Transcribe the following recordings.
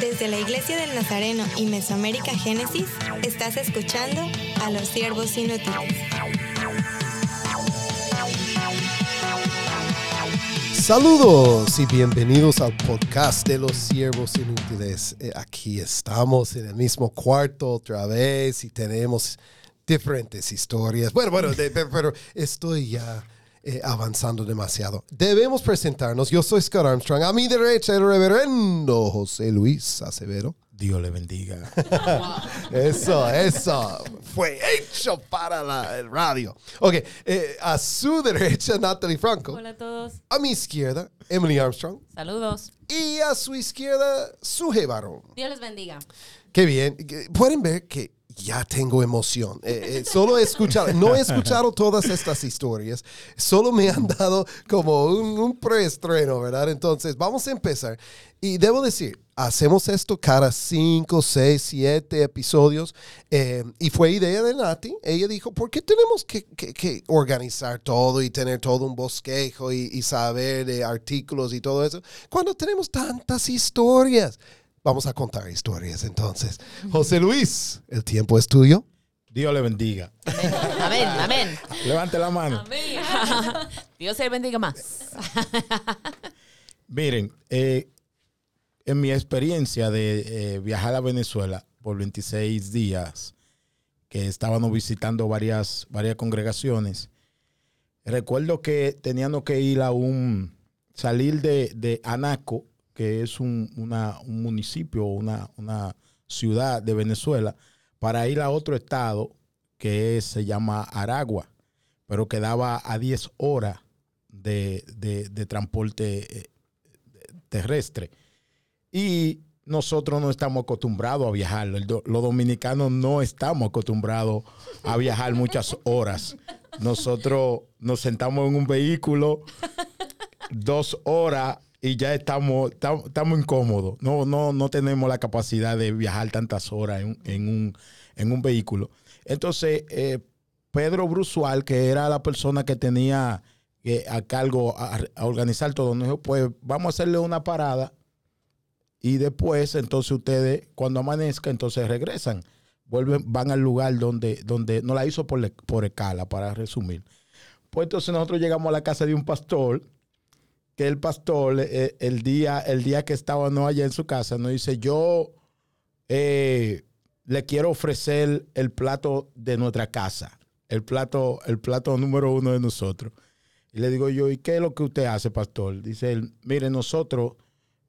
Desde la Iglesia del Nazareno y Mesoamérica Génesis, estás escuchando a los siervos inútiles. Saludos y bienvenidos al podcast de los siervos inútiles. Eh, Aquí estamos en el mismo cuarto otra vez y tenemos diferentes historias. Bueno, bueno, de- de- pero estoy ya eh, avanzando demasiado. Debemos presentarnos. Yo soy Scott Armstrong. A mi derecha el reverendo José Luis Acevedo. Dios le bendiga. Eso, eso. Fue hecho para la, el radio. Ok, eh, a su derecha Natalie Franco. Hola a todos. A mi izquierda Emily Armstrong. Saludos. Y a su izquierda, Suje Barón. Dios les bendiga. Qué bien. Pueden ver que ya tengo emoción. Eh, eh, solo he escuchado, no he escuchado todas estas historias. Solo me han dado como un, un preestreno, ¿verdad? Entonces, vamos a empezar. Y debo decir, hacemos esto cada cinco, seis, siete episodios. eh, y fue idea de Nati. Ella dijo, ¿por qué tenemos que, que- que organizar todo y tener todo un bosquejo y, y saber de artículos y todo eso? Cuando tenemos tantas historias. Vamos a contar historias entonces. José Luis, el tiempo es tuyo. Dios le bendiga. Amén, amén. Levante la mano. Dios les bendiga más. Miren, eh, en mi experiencia de eh, viajar a Venezuela por 26 días, que estábamos visitando varias, varias congregaciones, recuerdo que teníamos que ir a un, salir de, de Anaco, que es un, una- un municipio, una, una ciudad de Venezuela, para ir a otro estado que se llama Aragua, pero quedaba a 10 horas de, de- de transporte eh, terrestre. Y nosotros no estamos acostumbrados a viajar. Los dominicanos no estamos acostumbrados a viajar muchas horas. Nosotros nos sentamos en un vehículo dos horas y ya estamos, tam- estamos incómodos. No, no, no tenemos la capacidad de viajar tantas horas en, en un, en un vehículo. Entonces, eh, Pedro Brusual, que era la persona que tenía eh, a cargo a, organizar todo, nos dijo, pues vamos a hacerle una parada y después, entonces ustedes, cuando amanezca, entonces regresan. Vuelven, van al lugar donde, donde no la hizo por, por escala, para resumir. Pues entonces nosotros llegamos a la casa de un pastor, que el pastor, eh, el, día, el día que estábamos allá en su casa, nos dice, yo eh, le quiero ofrecer el plato de nuestra casa, el plato, el plato número uno de nosotros. Y le digo yo, ¿y qué es lo que usted hace, pastor? Dice él, mire, nosotros,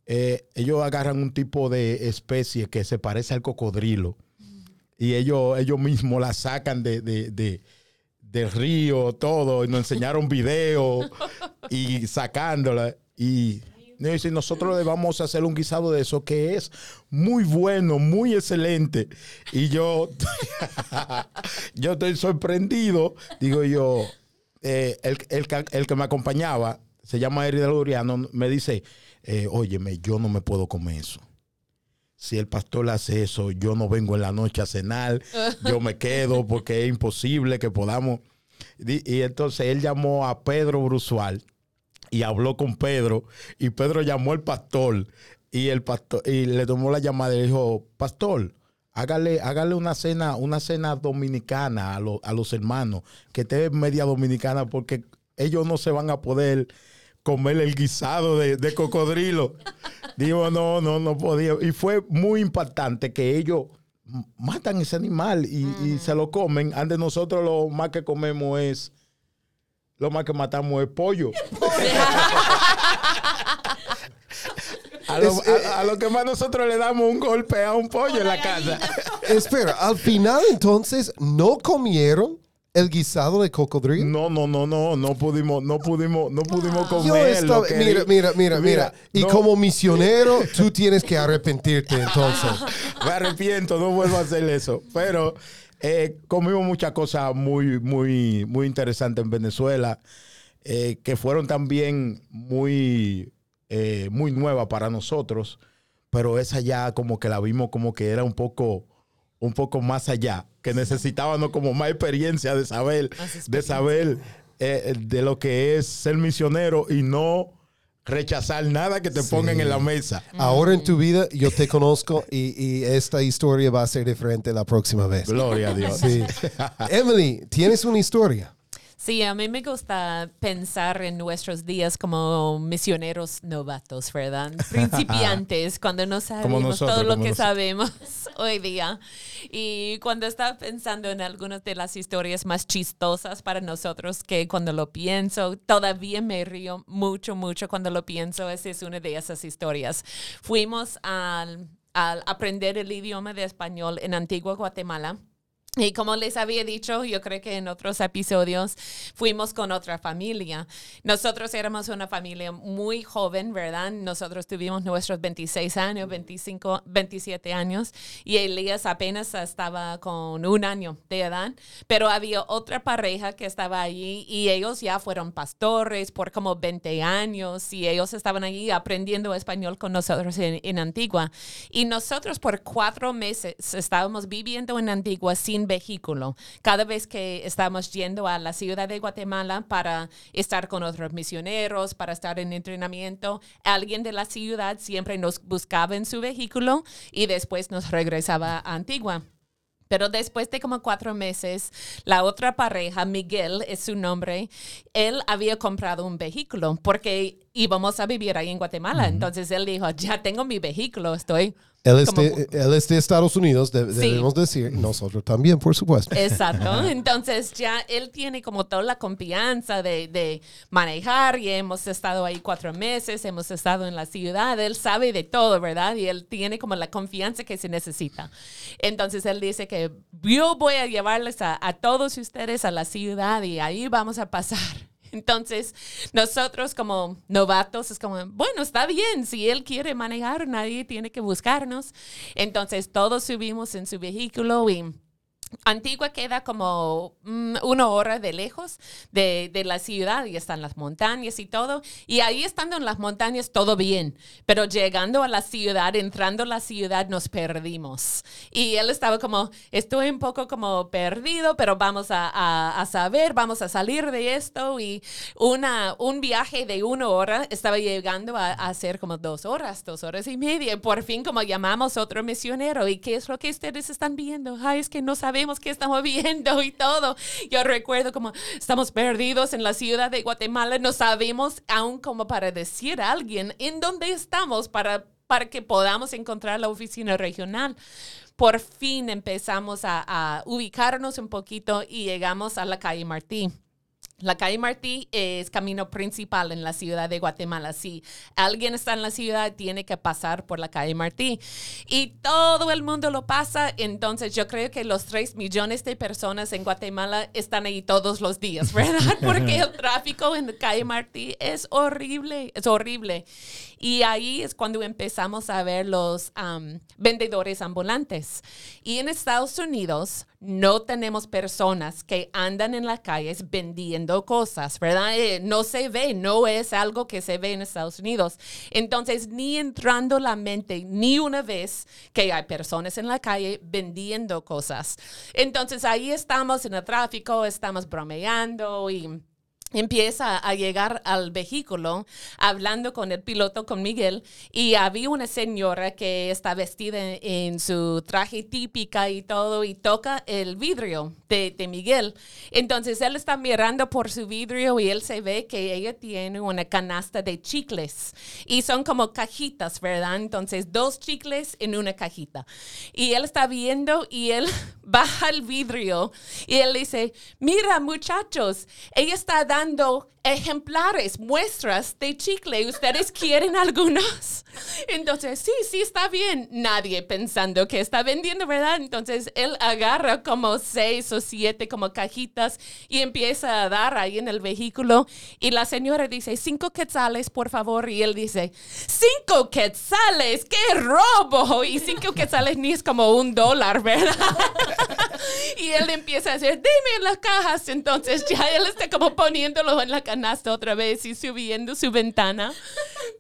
eh, ellos agarran un tipo de especie que se parece al cocodrilo. Y ellos, ellos mismos la sacan de- de- del río, todo, y nos enseñaron videos y sacándola. Y nosotros le vamos a hacer un guisado de eso que es muy bueno, muy excelente. Y yo, yo estoy sorprendido. Digo yo, eh, el, el que- me acompañaba, se llama Eri de Luriano, me dice, eh, óyeme, yo no me puedo comer eso. Si el pastor hace eso, yo no vengo en la noche a cenar, yo me quedo porque es imposible que podamos. Y, entonces él llamó a Pedro Brusual y habló con Pedro y Pedro llamó al pastor y el pastor y le tomó la llamada y le dijo, pastor, hágale, hágale una cena, una cena dominicana a, a los hermanos, que esté media dominicana porque ellos no se van a poder comer el guisado de, de cocodrilo. Digo, no, no, no podía. Y fue muy impactante que ellos matan ese animal y, y se lo comen. Antes nosotros lo más que comemos es, lo más que matamos es pollo. A lo, a- a lo que más nosotros le damos un golpe a un pollo en la casa. Espera, al final entonces no comieron el guisado de cocodrilo. No, no, no, no, no pudimos, no pudimos, no pudimos Yo comer. estaba, lo que- mira, mira, mira, mira. Y no, como misionero, tú tienes que arrepentirte entonces. me arrepiento, no vuelvo a hacer eso. Pero eh, comimos muchas cosas muy, muy, muy interesantes en Venezuela, eh, que fueron también muy, eh, muy nuevas para nosotros. Pero esa ya como que la vimos como que era un poco, un poco más allá, que necesitábamos como más experiencia de saber, de saber eh, de lo que es ser misionero y no rechazar nada que te pongan en la mesa. Ahora en tu vida yo te conozco y, y esta historia va a ser diferente la próxima vez. Gloria a Dios. Sí. Emily, ¿tienes una historia? Sí, a mí me gusta pensar en nuestros días como misioneros novatos, ¿verdad? Principiantes, cuando no sabemos nosotros, todo lo que nosotros. sabemos hoy día. Y cuando estaba pensando en algunas de las historias más chistosas para nosotros, que cuando lo pienso, todavía me río mucho, mucho cuando lo pienso. Esa es una de esas historias. Fuimos al, al aprender el idioma de español en Antigua Guatemala. Y como les había dicho, yo creo que en otros episodios fuimos con otra familia. Nosotros éramos una familia muy joven, ¿verdad? Nosotros tuvimos nuestros 26 años, 25, 27 años y Elías apenas estaba con un año de edad, pero había otra pareja que estaba allí y ellos ya fueron pastores por como 20 años y ellos estaban allí aprendiendo español con nosotros en, en Antigua. Y nosotros por cuatro meses estábamos viviendo en Antigua sin vehículo. Cada vez que estábamos yendo a la ciudad de Guatemala para estar con otros misioneros, para estar en entrenamiento, alguien de la ciudad siempre nos buscaba en su vehículo y después nos regresaba a Antigua. Pero después de como cuatro meses, la otra pareja, Miguel es su nombre, él había comprado un vehículo porque íbamos a vivir ahí en Guatemala. Entonces él dijo, ya tengo mi vehículo, estoy... Él es, como- de, él es de Estados Unidos, de- Sí. debemos decir, nosotros también, por supuesto. Exacto. Entonces ya él tiene como toda la confianza de, de manejar y hemos estado ahí cuatro meses, hemos estado en la ciudad, él sabe de todo, ¿verdad? Y él tiene como la confianza que se necesita. Entonces él dice que yo voy a llevarles a, a todos ustedes a la ciudad y ahí vamos a pasar. Entonces, nosotros como novatos es como, bueno, está bien, si él quiere manejar, nadie tiene que buscarnos. Entonces, todos subimos en su vehículo y Antigua queda como mm, una hora de lejos de, de la ciudad y están las montañas y todo. Y ahí estando en las montañas todo bien, pero llegando a la ciudad, entrando a la ciudad, nos perdimos. Y él estaba como, estoy un poco como perdido, pero vamos a, a- a saber, vamos a salir de esto. Y una, un viaje de una hora estaba llegando a, a ser como dos horas, dos horas y media. Por fin como llamamos otro misionero. ¿Y qué es lo que ustedes están viendo? Ay, es que no sabemos qué estamos viendo y todo. Yo recuerdo como estamos perdidos en la ciudad de Guatemala. No sabemos aún como para decir a alguien en dónde estamos para, para que podamos encontrar la oficina regional. Por fin empezamos a, a ubicarnos un poquito y llegamos a la calle Martí. La calle Martí es camino principal en la ciudad de Guatemala. Si alguien está en la ciudad, tiene que pasar por la calle Martí. Y todo el mundo lo pasa. Entonces, yo creo que los 3 millones de personas en Guatemala están ahí todos los días, ¿verdad? Porque el tráfico en la calle Martí es horrible, es horrible. Y ahí es cuando empezamos a ver los vendedores ambulantes. Y en Estados Unidos no tenemos personas que andan en las calles vendiendo cosas, ¿verdad? Eh, no se ve, no es algo que se ve en Estados Unidos. Entonces, ni entrando la mente ni una vez que hay personas en la calle vendiendo cosas. Entonces, ahí estamos en el tráfico, estamos bromeando y empieza a llegar al vehículo hablando con el piloto, con Miguel, y había una señora que está vestida en, en su traje típica y todo, y toca el vidrio de, de Miguel. Entonces él está mirando por su vidrio y él se ve que ella tiene una canasta de chicles, y son como cajitas, ¿verdad? Entonces dos chicles en una cajita. Y él está viendo y él baja el vidrio y él dice, mira muchachos, ella está dando ejemplares, muestras de chicle. ¿Ustedes quieren algunos? Entonces, sí, sí, está bien. Nadie pensando que está vendiendo, ¿verdad? Entonces, él agarra como seis o siete como cajitas y empieza a dar ahí en el vehículo. Y la señora dice, cinco quetzales, por favor. Y él dice, cinco quetzales, qué robo. Y cinco quetzales ni es como un dólar, ¿verdad? y él empieza a decir, dime las cajas. Entonces ya él está como poniéndolo en la canasta otra vez y subiendo su ventana.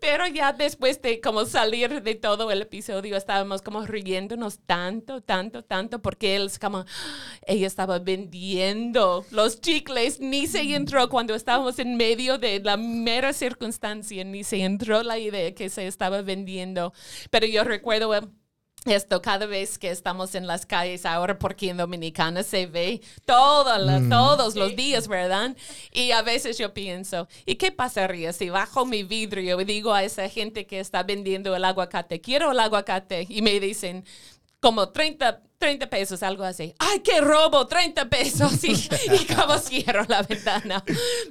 Pero ya después de como salir de todo el episodio, estábamos como riéndonos tanto, tanto, tanto, porque él es como, ella estaba vendiendo los chicles, ni se entró cuando estábamos en medio de la mera circunstancia, ni se entró la idea que se estaba vendiendo. Pero yo recuerdo esto cada vez que estamos en las calles ahora, porque en Dominicana se ve todo, Mm. todos los días, ¿verdad? Y a veces yo pienso, ¿y qué pasaría si bajo mi vidrio y digo a esa gente que está vendiendo el aguacate, quiero el aguacate? Y me dicen, como 30, 30 pesos, algo así. ¡Ay, qué robo! 30 pesos. Y, y como cierro la ventana.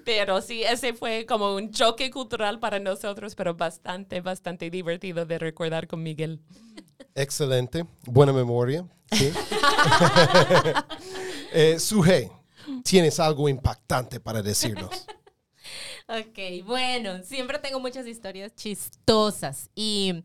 Pero sí, ese fue como un choque cultural para nosotros, pero bastante, bastante divertido de recordar con Miguel. Excelente. Buena memoria. ¿sí? eh, Suje, tienes algo impactante para decirnos. Ok, bueno, siempre tengo muchas historias chistosas y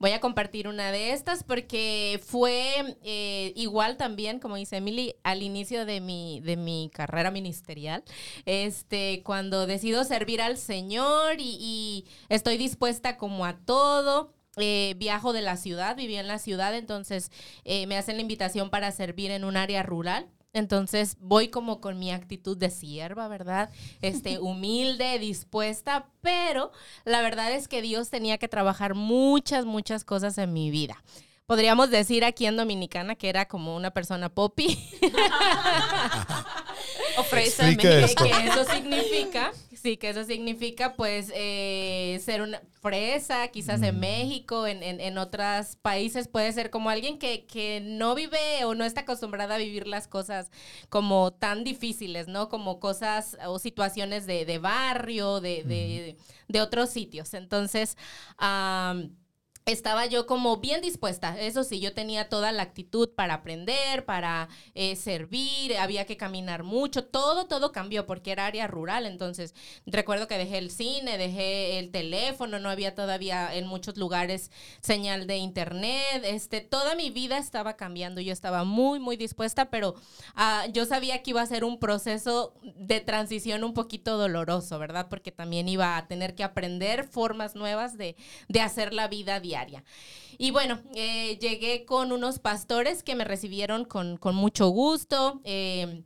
voy a compartir una de estas porque fue eh, igual también, como dice Emily, al inicio de mi, de mi carrera ministerial, este, cuando decido servir al Señor y, estoy dispuesta como a todo. eh, viajo de la ciudad, viví en la ciudad, entonces eh, me hacen la invitación para servir en un área rural. Entonces voy como con mi actitud de sierva, ¿verdad? Este, humilde, dispuesta, pero la verdad es que Dios tenía que trabajar muchas, muchas cosas en mi vida. Podríamos decir aquí en Dominicana que era como una persona México. esto. que eso significa, sí, que eso significa pues eh, ser una fresa, quizás en México, en, en, en otros países puede ser como alguien que, que no vive o no está acostumbrada a vivir las cosas como tan difíciles, ¿no? Como cosas o situaciones de, de barrio, de, de, de otros sitios. Entonces, am, estaba yo como bien dispuesta. Eso sí, yo tenía toda la actitud para aprender, para eh, servir, había que caminar mucho, todo, todo cambió porque era área rural. Entonces, recuerdo que dejé el cine, dejé el teléfono, no había todavía en muchos lugares señal de internet. Este, toda mi vida estaba cambiando. Yo estaba muy, muy dispuesta, pero ah, yo sabía que iba a ser un proceso de transición un poquito doloroso, ¿verdad? Porque también iba a tener que aprender formas nuevas de, de hacer la vida diaria. Y bueno, eh, llegué con unos pastores que me recibieron con, con mucho gusto. eh,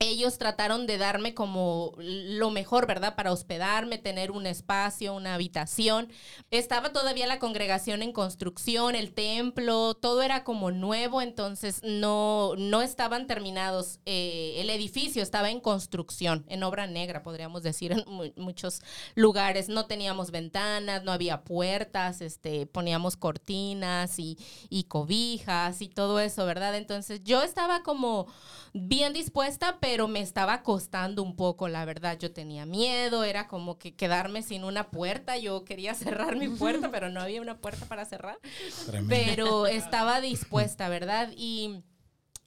ellos trataron de darme como lo mejor, ¿verdad? Para hospedarme, tener un espacio, una habitación. Estaba todavía la congregación en construcción, el templo, todo era como nuevo, entonces no, no estaban terminados. eh, el edificio estaba en construcción, en obra negra, podríamos decir, en mu- muchos lugares. No teníamos ventanas, no había puertas, este, poníamos cortinas y, y cobijas y todo eso, ¿verdad? Entonces yo estaba como bien dispuesta, pero me estaba costando un poco, la verdad. Yo tenía miedo, era como que quedarme sin una puerta. Yo quería cerrar mi puerta, pero no había una puerta para cerrar. Tremendo. Pero estaba dispuesta, ¿verdad? Y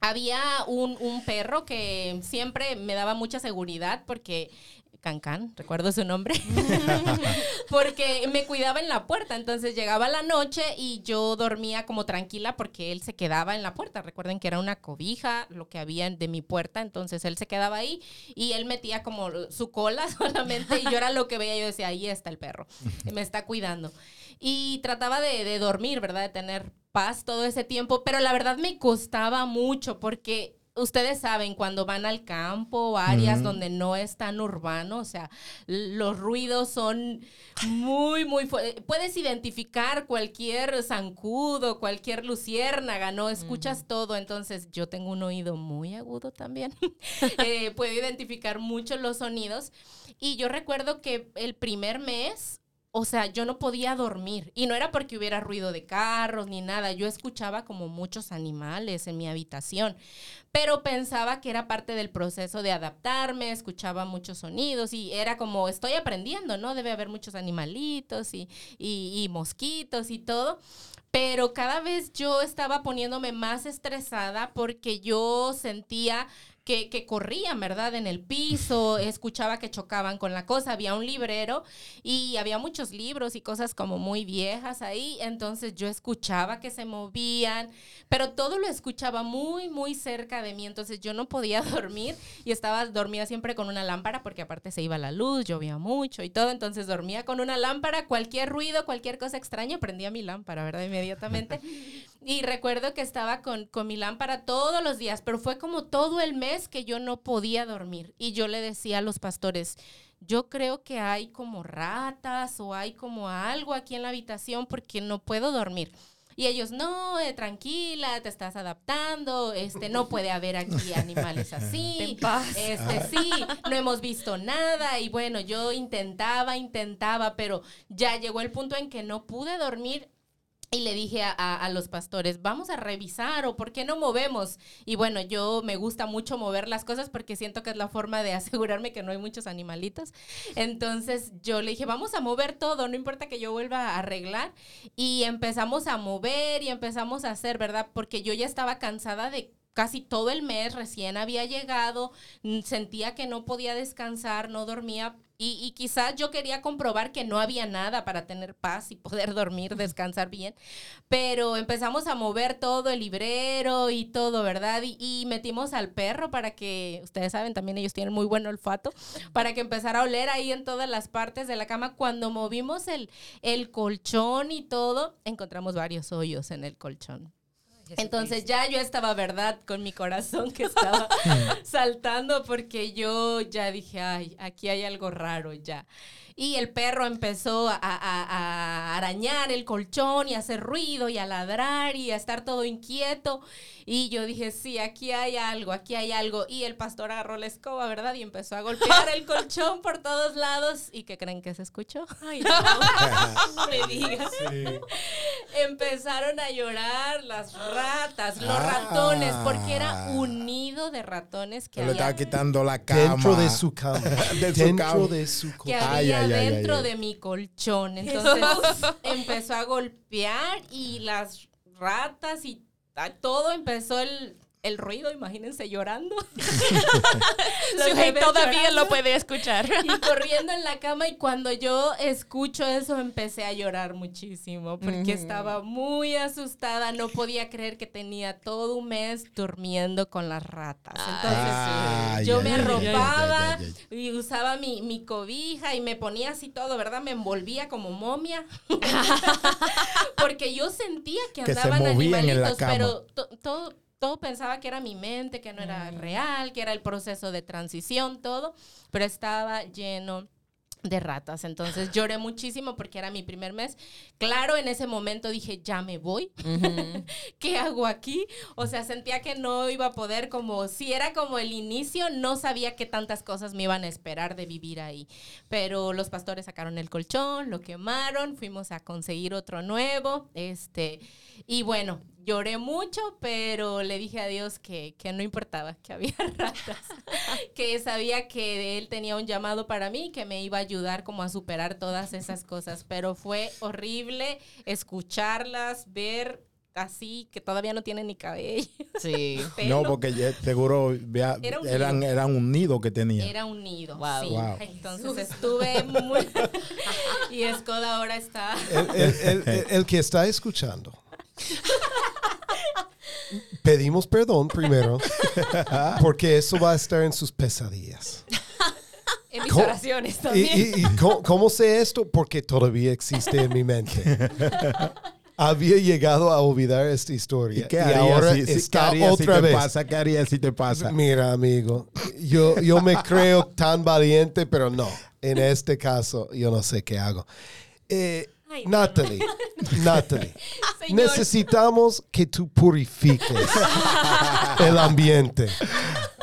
había un, un perro que siempre me daba mucha seguridad porque... Cancan, recuerdo su nombre, porque me cuidaba en la puerta, entonces llegaba la noche y yo dormía como tranquila porque él se quedaba en la puerta. Recuerden que era una cobija lo que había de mi puerta, entonces él se quedaba ahí y él metía como su cola solamente y yo era lo que veía, yo decía, ahí está el perro, me está cuidando. Y trataba de, de dormir, ¿verdad? De tener paz todo ese tiempo, pero la verdad me costaba mucho porque ustedes saben, cuando van al campo, áreas donde no es tan urbano, o sea, los ruidos son muy, muy... fu- Puedes identificar cualquier zancudo, cualquier luciérnaga, ¿no? Escuchas todo, entonces yo tengo un oído muy agudo también. Eh, puedo identificar mucho los sonidos. Y yo recuerdo que el primer mes o sea, yo no podía dormir. Y no era porque hubiera ruido de carros ni nada. Yo escuchaba como muchos animales en mi habitación. Pero pensaba que era parte del proceso de adaptarme, escuchaba muchos sonidos y era como, estoy aprendiendo, ¿no? Debe haber muchos animalitos y, y, y mosquitos y todo. Pero cada vez yo estaba poniéndome más estresada porque yo sentía que, que corrían, ¿verdad? En el piso, escuchaba que chocaban con la cosa, había un librero y había muchos libros y cosas como muy viejas ahí, entonces yo escuchaba que se movían, pero todo lo escuchaba muy, muy cerca de mí, entonces yo no podía dormir y estaba, dormía siempre con una lámpara porque aparte se iba la luz, llovía mucho y todo, entonces dormía con una lámpara, cualquier ruido, cualquier cosa extraña, prendía mi lámpara, ¿verdad? Inmediatamente. Y recuerdo que estaba con, con mi lámpara todos los días, pero fue como todo el mes que yo no podía dormir y yo le decía a los pastores, yo creo que hay como ratas o hay como algo aquí en la habitación porque no puedo dormir. Y ellos, no, eh, tranquila, te estás adaptando, este, no puede haber aquí animales así, este, sí, no hemos visto nada. Y bueno, yo intentaba, intentaba, pero ya llegó el punto en que no pude dormir y le dije a, a- los pastores, vamos a revisar o por qué no movemos. Y bueno, yo me gusta mucho mover las cosas porque siento que es la forma de asegurarme que no hay muchos animalitos. Entonces yo le dije, vamos a mover todo, no importa que yo vuelva a arreglar. Y empezamos a mover y empezamos a hacer, ¿verdad? Porque yo ya estaba cansada de casi todo el mes, recién había llegado, mm, sentía que no podía descansar, no dormía. Y, y quizás yo quería comprobar que no había nada para tener paz y poder dormir, descansar bien. Pero empezamos a mover todo el librero y todo, ¿verdad? Y, metimos al perro para que, ustedes saben, también ellos tienen muy buen olfato, para que empezara a oler ahí en todas las partes de la cama. Cuando movimos el, el colchón y todo, encontramos varios hoyos en el colchón. Entonces ya yo estaba, ¿verdad? Con mi corazón que estaba saltando porque yo ya dije, ay, aquí hay algo raro ya. Y el perro empezó a, a- a arañar el colchón y a hacer ruido y a ladrar y a estar todo inquieto. Y yo dije, sí, aquí hay algo, aquí hay algo. Y el pastor agarró la escoba, ¿verdad? Y empezó a golpear el colchón por todos lados. ¿Y qué creen que se escuchó? Ay, no, no me digas. Empezaron a llorar las ratas, los Ah. ratones, porque era un nido de ratones que Se le estaba había, quitando la cama. Dentro de su cama. De su dentro cama. de su que cama. Ay, había ay, ay, dentro ay, ay. de mi colchón. Entonces empezó a golpear y las ratas y todo empezó el, el ruido, imagínense llorando. Todavía llorando. lo puede escuchar. y corriendo en la cama y cuando yo escucho eso empecé a llorar muchísimo porque estaba muy asustada, no podía creer que tenía todo un mes durmiendo con las ratas. Entonces yo me arropaba y usaba mi, mi cobija y me ponía así todo, ¿verdad? Me envolvía como momia porque yo sentía que andaban movían en la animalitos, cama. pero to- todo, todo pensaba que era mi mente, que no era real, que era el proceso de transición, todo, pero estaba lleno de ratas. Entonces lloré muchísimo porque era mi primer mes. Claro, en ese momento dije, ya me voy. ¿Qué hago aquí? O sea, sentía que no iba a poder, como si era como el inicio, no sabía qué tantas cosas me iban a esperar de vivir ahí. Pero los pastores sacaron el colchón, lo quemaron, fuimos a conseguir otro nuevo, este, y bueno, lloré mucho, pero le dije a Dios que, que no importaba, que había ratas, que sabía que Él tenía un llamado para mí, que me iba a ayudar como a superar todas esas cosas, pero fue horrible escucharlas, ver así, que todavía no tienen ni cabello. Sí. No, porque seguro vea- Era un eran, nido. eran un nido que tenía. Era un nido. Wow. sí. Wow. Entonces estuve muy... y Escoda ahora está... El, el- el- el- el que está escuchando. Pedimos perdón primero, porque eso va a estar en sus pesadillas. En mis ¿Cómo? oraciones ¿Y, también. y- y cómo, cómo sé esto? Porque todavía existe en mi mente. Había llegado a olvidar esta historia. ¿Y qué harías ahora si, si- qué está harías si otra te vez. pasa? ¿Qué harías si te pasa? Mira, amigo, yo, yo me creo tan valiente, pero no. En este caso, yo no sé qué hago. Eh, Ay, Natalie, Natalie, Señor. necesitamos que tú purifiques el ambiente.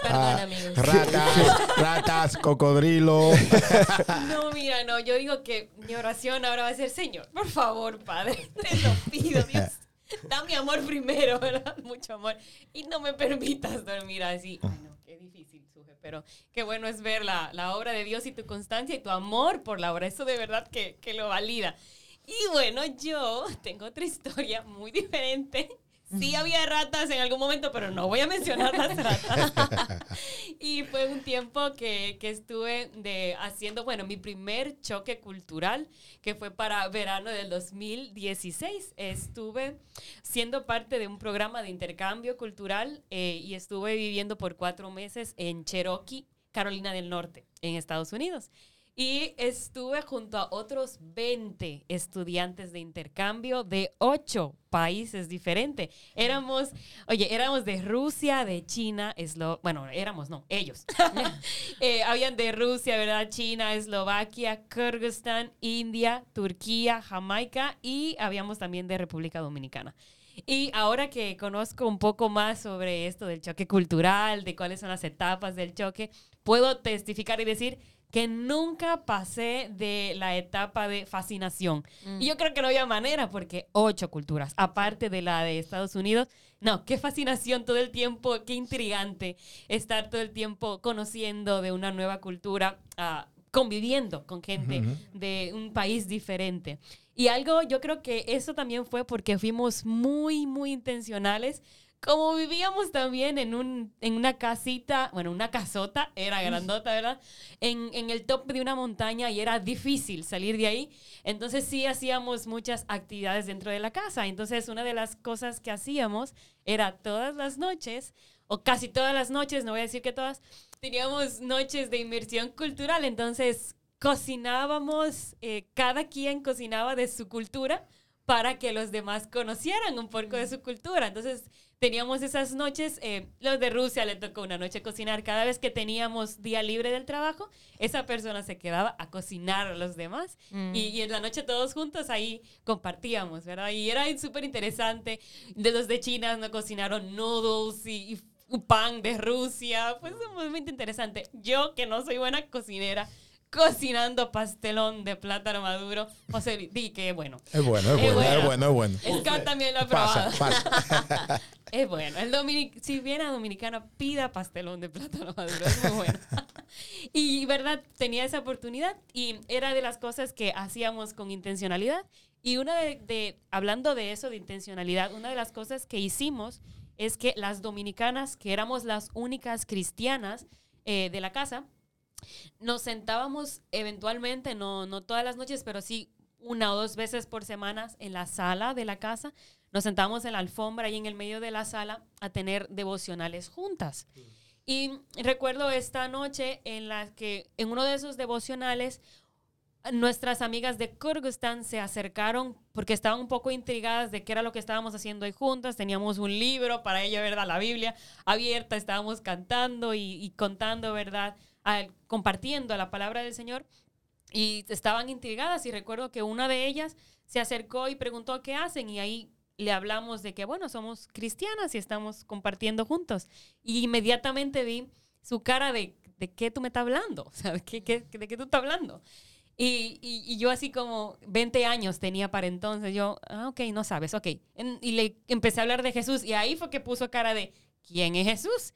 Perdón, amigos. Ratas, ratas, cocodrilo. No, mira, no, yo digo que mi oración ahora va a ser, Señor, por favor, Padre, te lo pido, Dios. Dame amor primero, ¿verdad? Mucho amor. Y no me permitas dormir así. Ay, no, qué difícil, Suje, pero qué bueno es ver la, la obra de Dios y tu constancia y tu amor por la obra. Eso de verdad que, que lo valida. Y bueno, yo tengo otra historia muy diferente. Sí había ratas en algún momento, pero no voy a mencionar las ratas. y fue un tiempo que, que estuve de haciendo, bueno, mi primer choque cultural, que fue para verano del 2016. Estuve siendo parte de un programa de intercambio cultural eh, y estuve viviendo por cuatro meses en Cherokee, Carolina del Norte, en Estados Unidos. Y estuve junto a otros 20 estudiantes de intercambio de 8 países diferentes. Éramos, oye, éramos de Rusia, de China, Eslo bueno, éramos, no, ellos. Eh, habían de Rusia, ¿verdad? China, Eslovaquia, Kyrgyzstan, India, Turquía, Jamaica y habíamos también de República Dominicana. Y ahora que conozco un poco más sobre esto del choque cultural, de cuáles son las etapas del choque, puedo testificar y decir que nunca pasé de la etapa de fascinación. Y yo creo que no había manera porque ocho culturas, aparte de la de Estados Unidos, no, qué fascinación todo el tiempo, qué intrigante estar todo el tiempo conociendo de una nueva cultura, ah, conviviendo con gente de un país diferente. Y algo, yo creo que eso también fue porque fuimos muy, muy intencionales como vivíamos también en, un, en una casita, bueno, una casota, era grandota, ¿verdad? En, en, el top de una montaña y era difícil salir de ahí. Entonces sí hacíamos muchas actividades dentro de la casa. Entonces una de las cosas que hacíamos era todas las noches, o casi todas las noches, no voy a decir que todas, teníamos noches de inmersión cultural. Entonces cocinábamos, eh, cada quien cocinaba de su cultura para que los demás conocieran un poco de su cultura. Entonces teníamos esas noches, eh, los de Rusia le tocó una noche cocinar. Cada vez que teníamos día libre del trabajo, esa persona se quedaba a cocinar a los demás. Mm. Y, en la noche todos juntos ahí compartíamos, ¿verdad? Y era súper interesante. De los de China nos cocinaron noodles y, y pan de Rusia. Pues es muy interesante. Yo, que no soy buena cocinera, cocinando pastelón de plátano maduro. José, di que es bueno. Es bueno, es, bueno, es bueno, es bueno. Scott también lo ha probado. es bueno. El Dominic si viene a Dominicana, pida pastelón de plátano maduro. Es muy bueno. y verdad, tenía esa oportunidad y era de las cosas que hacíamos con intencionalidad. Y una de, hablando de eso, de intencionalidad, una de las cosas que hicimos es que las dominicanas, que éramos las únicas cristianas eh, de la casa, nos sentábamos eventualmente, no, no todas las noches, pero sí una o dos veces por semana en la sala de la casa. Nos sentábamos en la alfombra y en el medio de la sala a tener devocionales juntas. Y recuerdo esta noche en la que en uno de esos devocionales nuestras amigas de Kyrgyzstan se acercaron porque estaban un poco intrigadas de qué era lo que estábamos haciendo ahí juntas. Teníamos un libro para ella, ¿verdad? La Biblia abierta, estábamos cantando y, y contando, ¿verdad? Compartiendo la palabra del Señor y estaban intrigadas y recuerdo que una de ellas se acercó y preguntó qué hacen y ahí le hablamos de que, bueno, somos cristianas y estamos compartiendo juntos. Y inmediatamente vi su cara de, ¿de qué tú me estás hablando? O sea, ¿de qué, de qué tú estás hablando? Y, y, yo así como 20 años tenía para entonces, yo, ah, ok, no sabes, ok. y le empecé a hablar de Jesús y ahí fue que puso cara de, ¿quién es Jesús?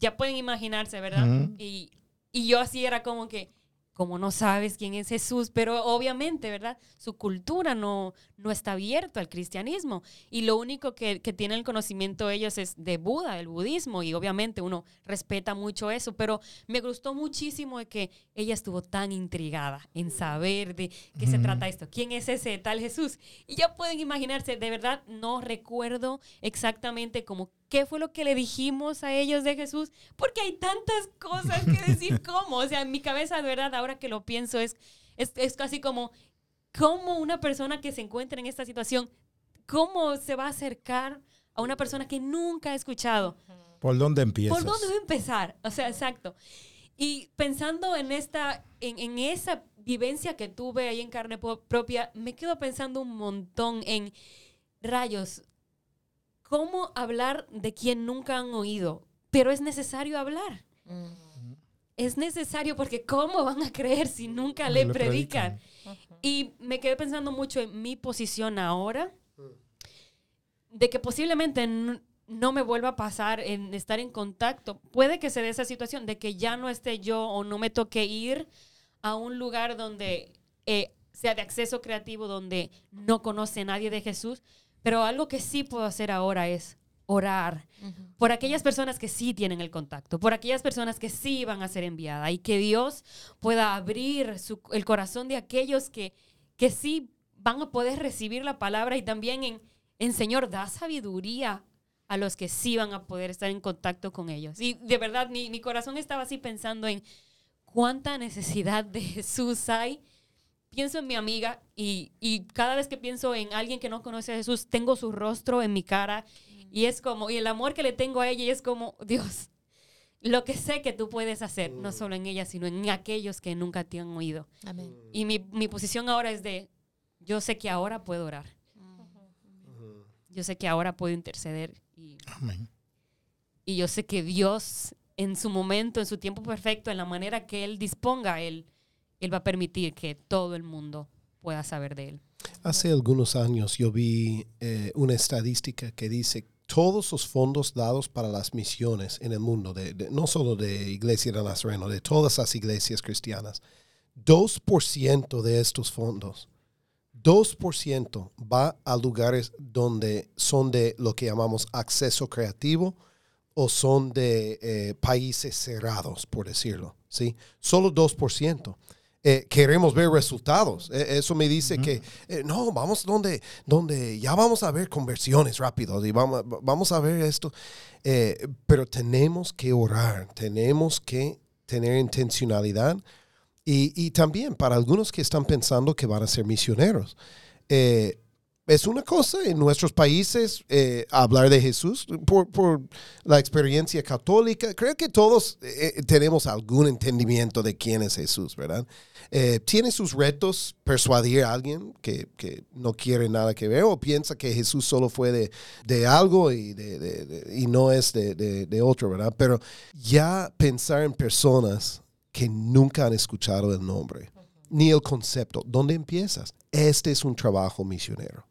Ya pueden imaginarse, ¿verdad? y, y yo así era como que, como no sabes quién es Jesús, pero obviamente, ¿verdad? Su cultura no, no está abierta al cristianismo y lo único que, que tienen el conocimiento ellos es de Buda, el budismo, y obviamente uno respeta mucho eso, pero me gustó muchísimo de que ella estuvo tan intrigada en saber de qué se trata esto, quién es ese tal Jesús. Y ya pueden imaginarse, de verdad no recuerdo exactamente cómo qué fue lo que le dijimos a ellos de Jesús, porque hay tantas cosas que decir cómo. O sea, en mi cabeza, de verdad, ahora que lo pienso, es, es, es casi como, ¿cómo una persona que se encuentra en esta situación, cómo se va a acercar a una persona que nunca ha escuchado? ¿Por dónde empieza? ¿Por dónde va a empezar? O sea, exacto. Y pensando en esta, en, en esa vivencia que tuve ahí en carne propia, me quedo pensando un montón en rayos, cómo hablar de quien nunca han oído, pero es necesario hablar. Es necesario porque ¿cómo van a creer si nunca le, predican? Y me quedé pensando mucho en mi posición ahora, de que posiblemente no me vuelva a pasar en estar en contacto. Puede que se dé esa situación de que ya no esté yo o no me toque ir a un lugar donde eh, sea de acceso creativo, donde no conoce nadie de Jesús, Pero algo que sí puedo hacer ahora es orar por aquellas personas que sí tienen el contacto, por aquellas personas que sí van a ser enviadas y que Dios pueda abrir su- el corazón de aquellos que, que sí van a poder recibir la palabra y también en, en Señor, da sabiduría a los que sí van a poder estar en contacto con ellos. Y de verdad, mi, mi corazón estaba así pensando en cuánta necesidad de Jesús hay. Pienso en mi amiga y, y cada vez que pienso en alguien que no conoce a Jesús, tengo su rostro en mi cara y es como, y el amor que le tengo a ella y es como, Dios, lo que sé que tú puedes hacer, no solo en ella, sino en aquellos que nunca te han oído. Amén. Y mi, mi posición ahora es de, yo sé que ahora puedo orar. Yo sé que ahora puedo interceder y, Amén. y yo sé que Dios en su momento, en su tiempo perfecto, en la manera que Él disponga, Él, él va a permitir que todo el mundo pueda saber de Él. Hace algunos años yo vi eh, una estadística que dice todos los fondos dados para las misiones en el mundo, de, de- no solo de Iglesia de Nazareno, de todas las iglesias cristianas, 2% de estos fondos, 2% va a lugares donde son de lo que llamamos acceso creativo o son de eh, países cerrados, por decirlo. ¿sí? Solo 2% eh, queremos ver resultados. Eh, eso me dice que eh, no, vamos donde, donde ya vamos a ver conversiones rápido y vamos, vamos a ver esto. Eh, pero tenemos que orar, tenemos que tener intencionalidad y, y también para algunos que están pensando que van a ser misioneros. Eh, es una cosa en nuestros países eh, hablar de Jesús por, la experiencia católica. Creo que todos eh, tenemos algún entendimiento de quién es Jesús, ¿verdad? Eh, tiene sus retos persuadir a alguien que, no quiere nada que ver o piensa que Jesús solo fue de, algo y, no es de otro, ¿verdad? Pero ya pensar en personas que nunca han escuchado el nombre ni el concepto, ¿dónde empiezas? Este es un trabajo misionero.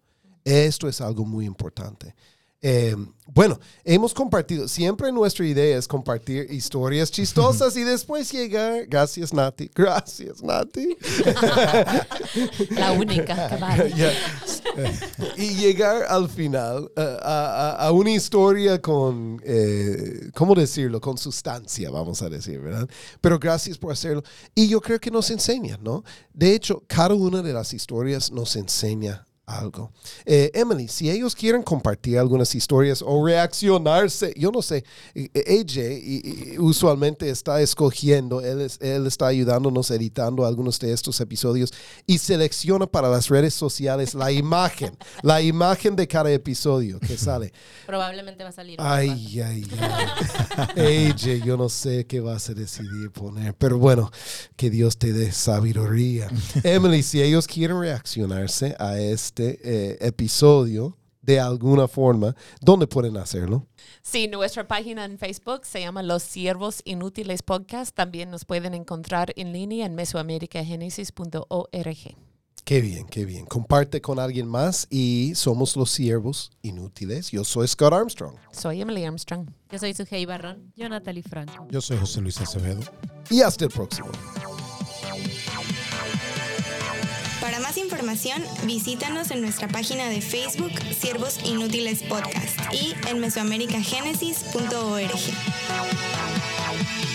Esto es algo muy importante. Eh, bueno, hemos compartido, siempre nuestra idea es compartir historias chistosas y después llegar, gracias Nati, gracias Nati, La única que vale. Ya. y llegar al final uh, a, a- a una historia con, eh, ¿cómo decirlo? Con sustancia, vamos a decir, ¿verdad? Pero gracias por hacerlo. Y yo creo que nos enseña, ¿no? De hecho, cada una de las historias nos enseña algo. Eh, Emily, si ellos quieren compartir algunas historias o reaccionarse, yo no sé, eh, eh, AJ y- y usualmente está escogiendo, él, es- él está ayudándonos editando algunos de estos episodios y selecciona para las redes sociales la imagen, la imagen de cada episodio que sale. Probablemente va a salir. Ay, ay, ay. AJ, yo no sé qué vas a decidir poner, pero bueno, que Dios te dé sabiduría. Emily, si ellos quieren reaccionarse a este eh, episodio de alguna forma, ¿dónde pueden hacerlo? Sí, nuestra página en Facebook se llama Los Siervos Inútiles Podcast. También nos pueden encontrar en línea en mesoamericagenesis.org. Qué bien, qué bien. Comparte con alguien más y somos los siervos inútiles. Yo soy Scott Armstrong. Soy Emily Armstrong. Yo soy Sujei Barrón. Yo, Natalie Franco. Yo soy José Luis Acevedo. Y hasta el próximo. Para más información, visítanos en nuestra página de Facebook Siervos Inútiles Podcast y en mesoamericagenesis.org.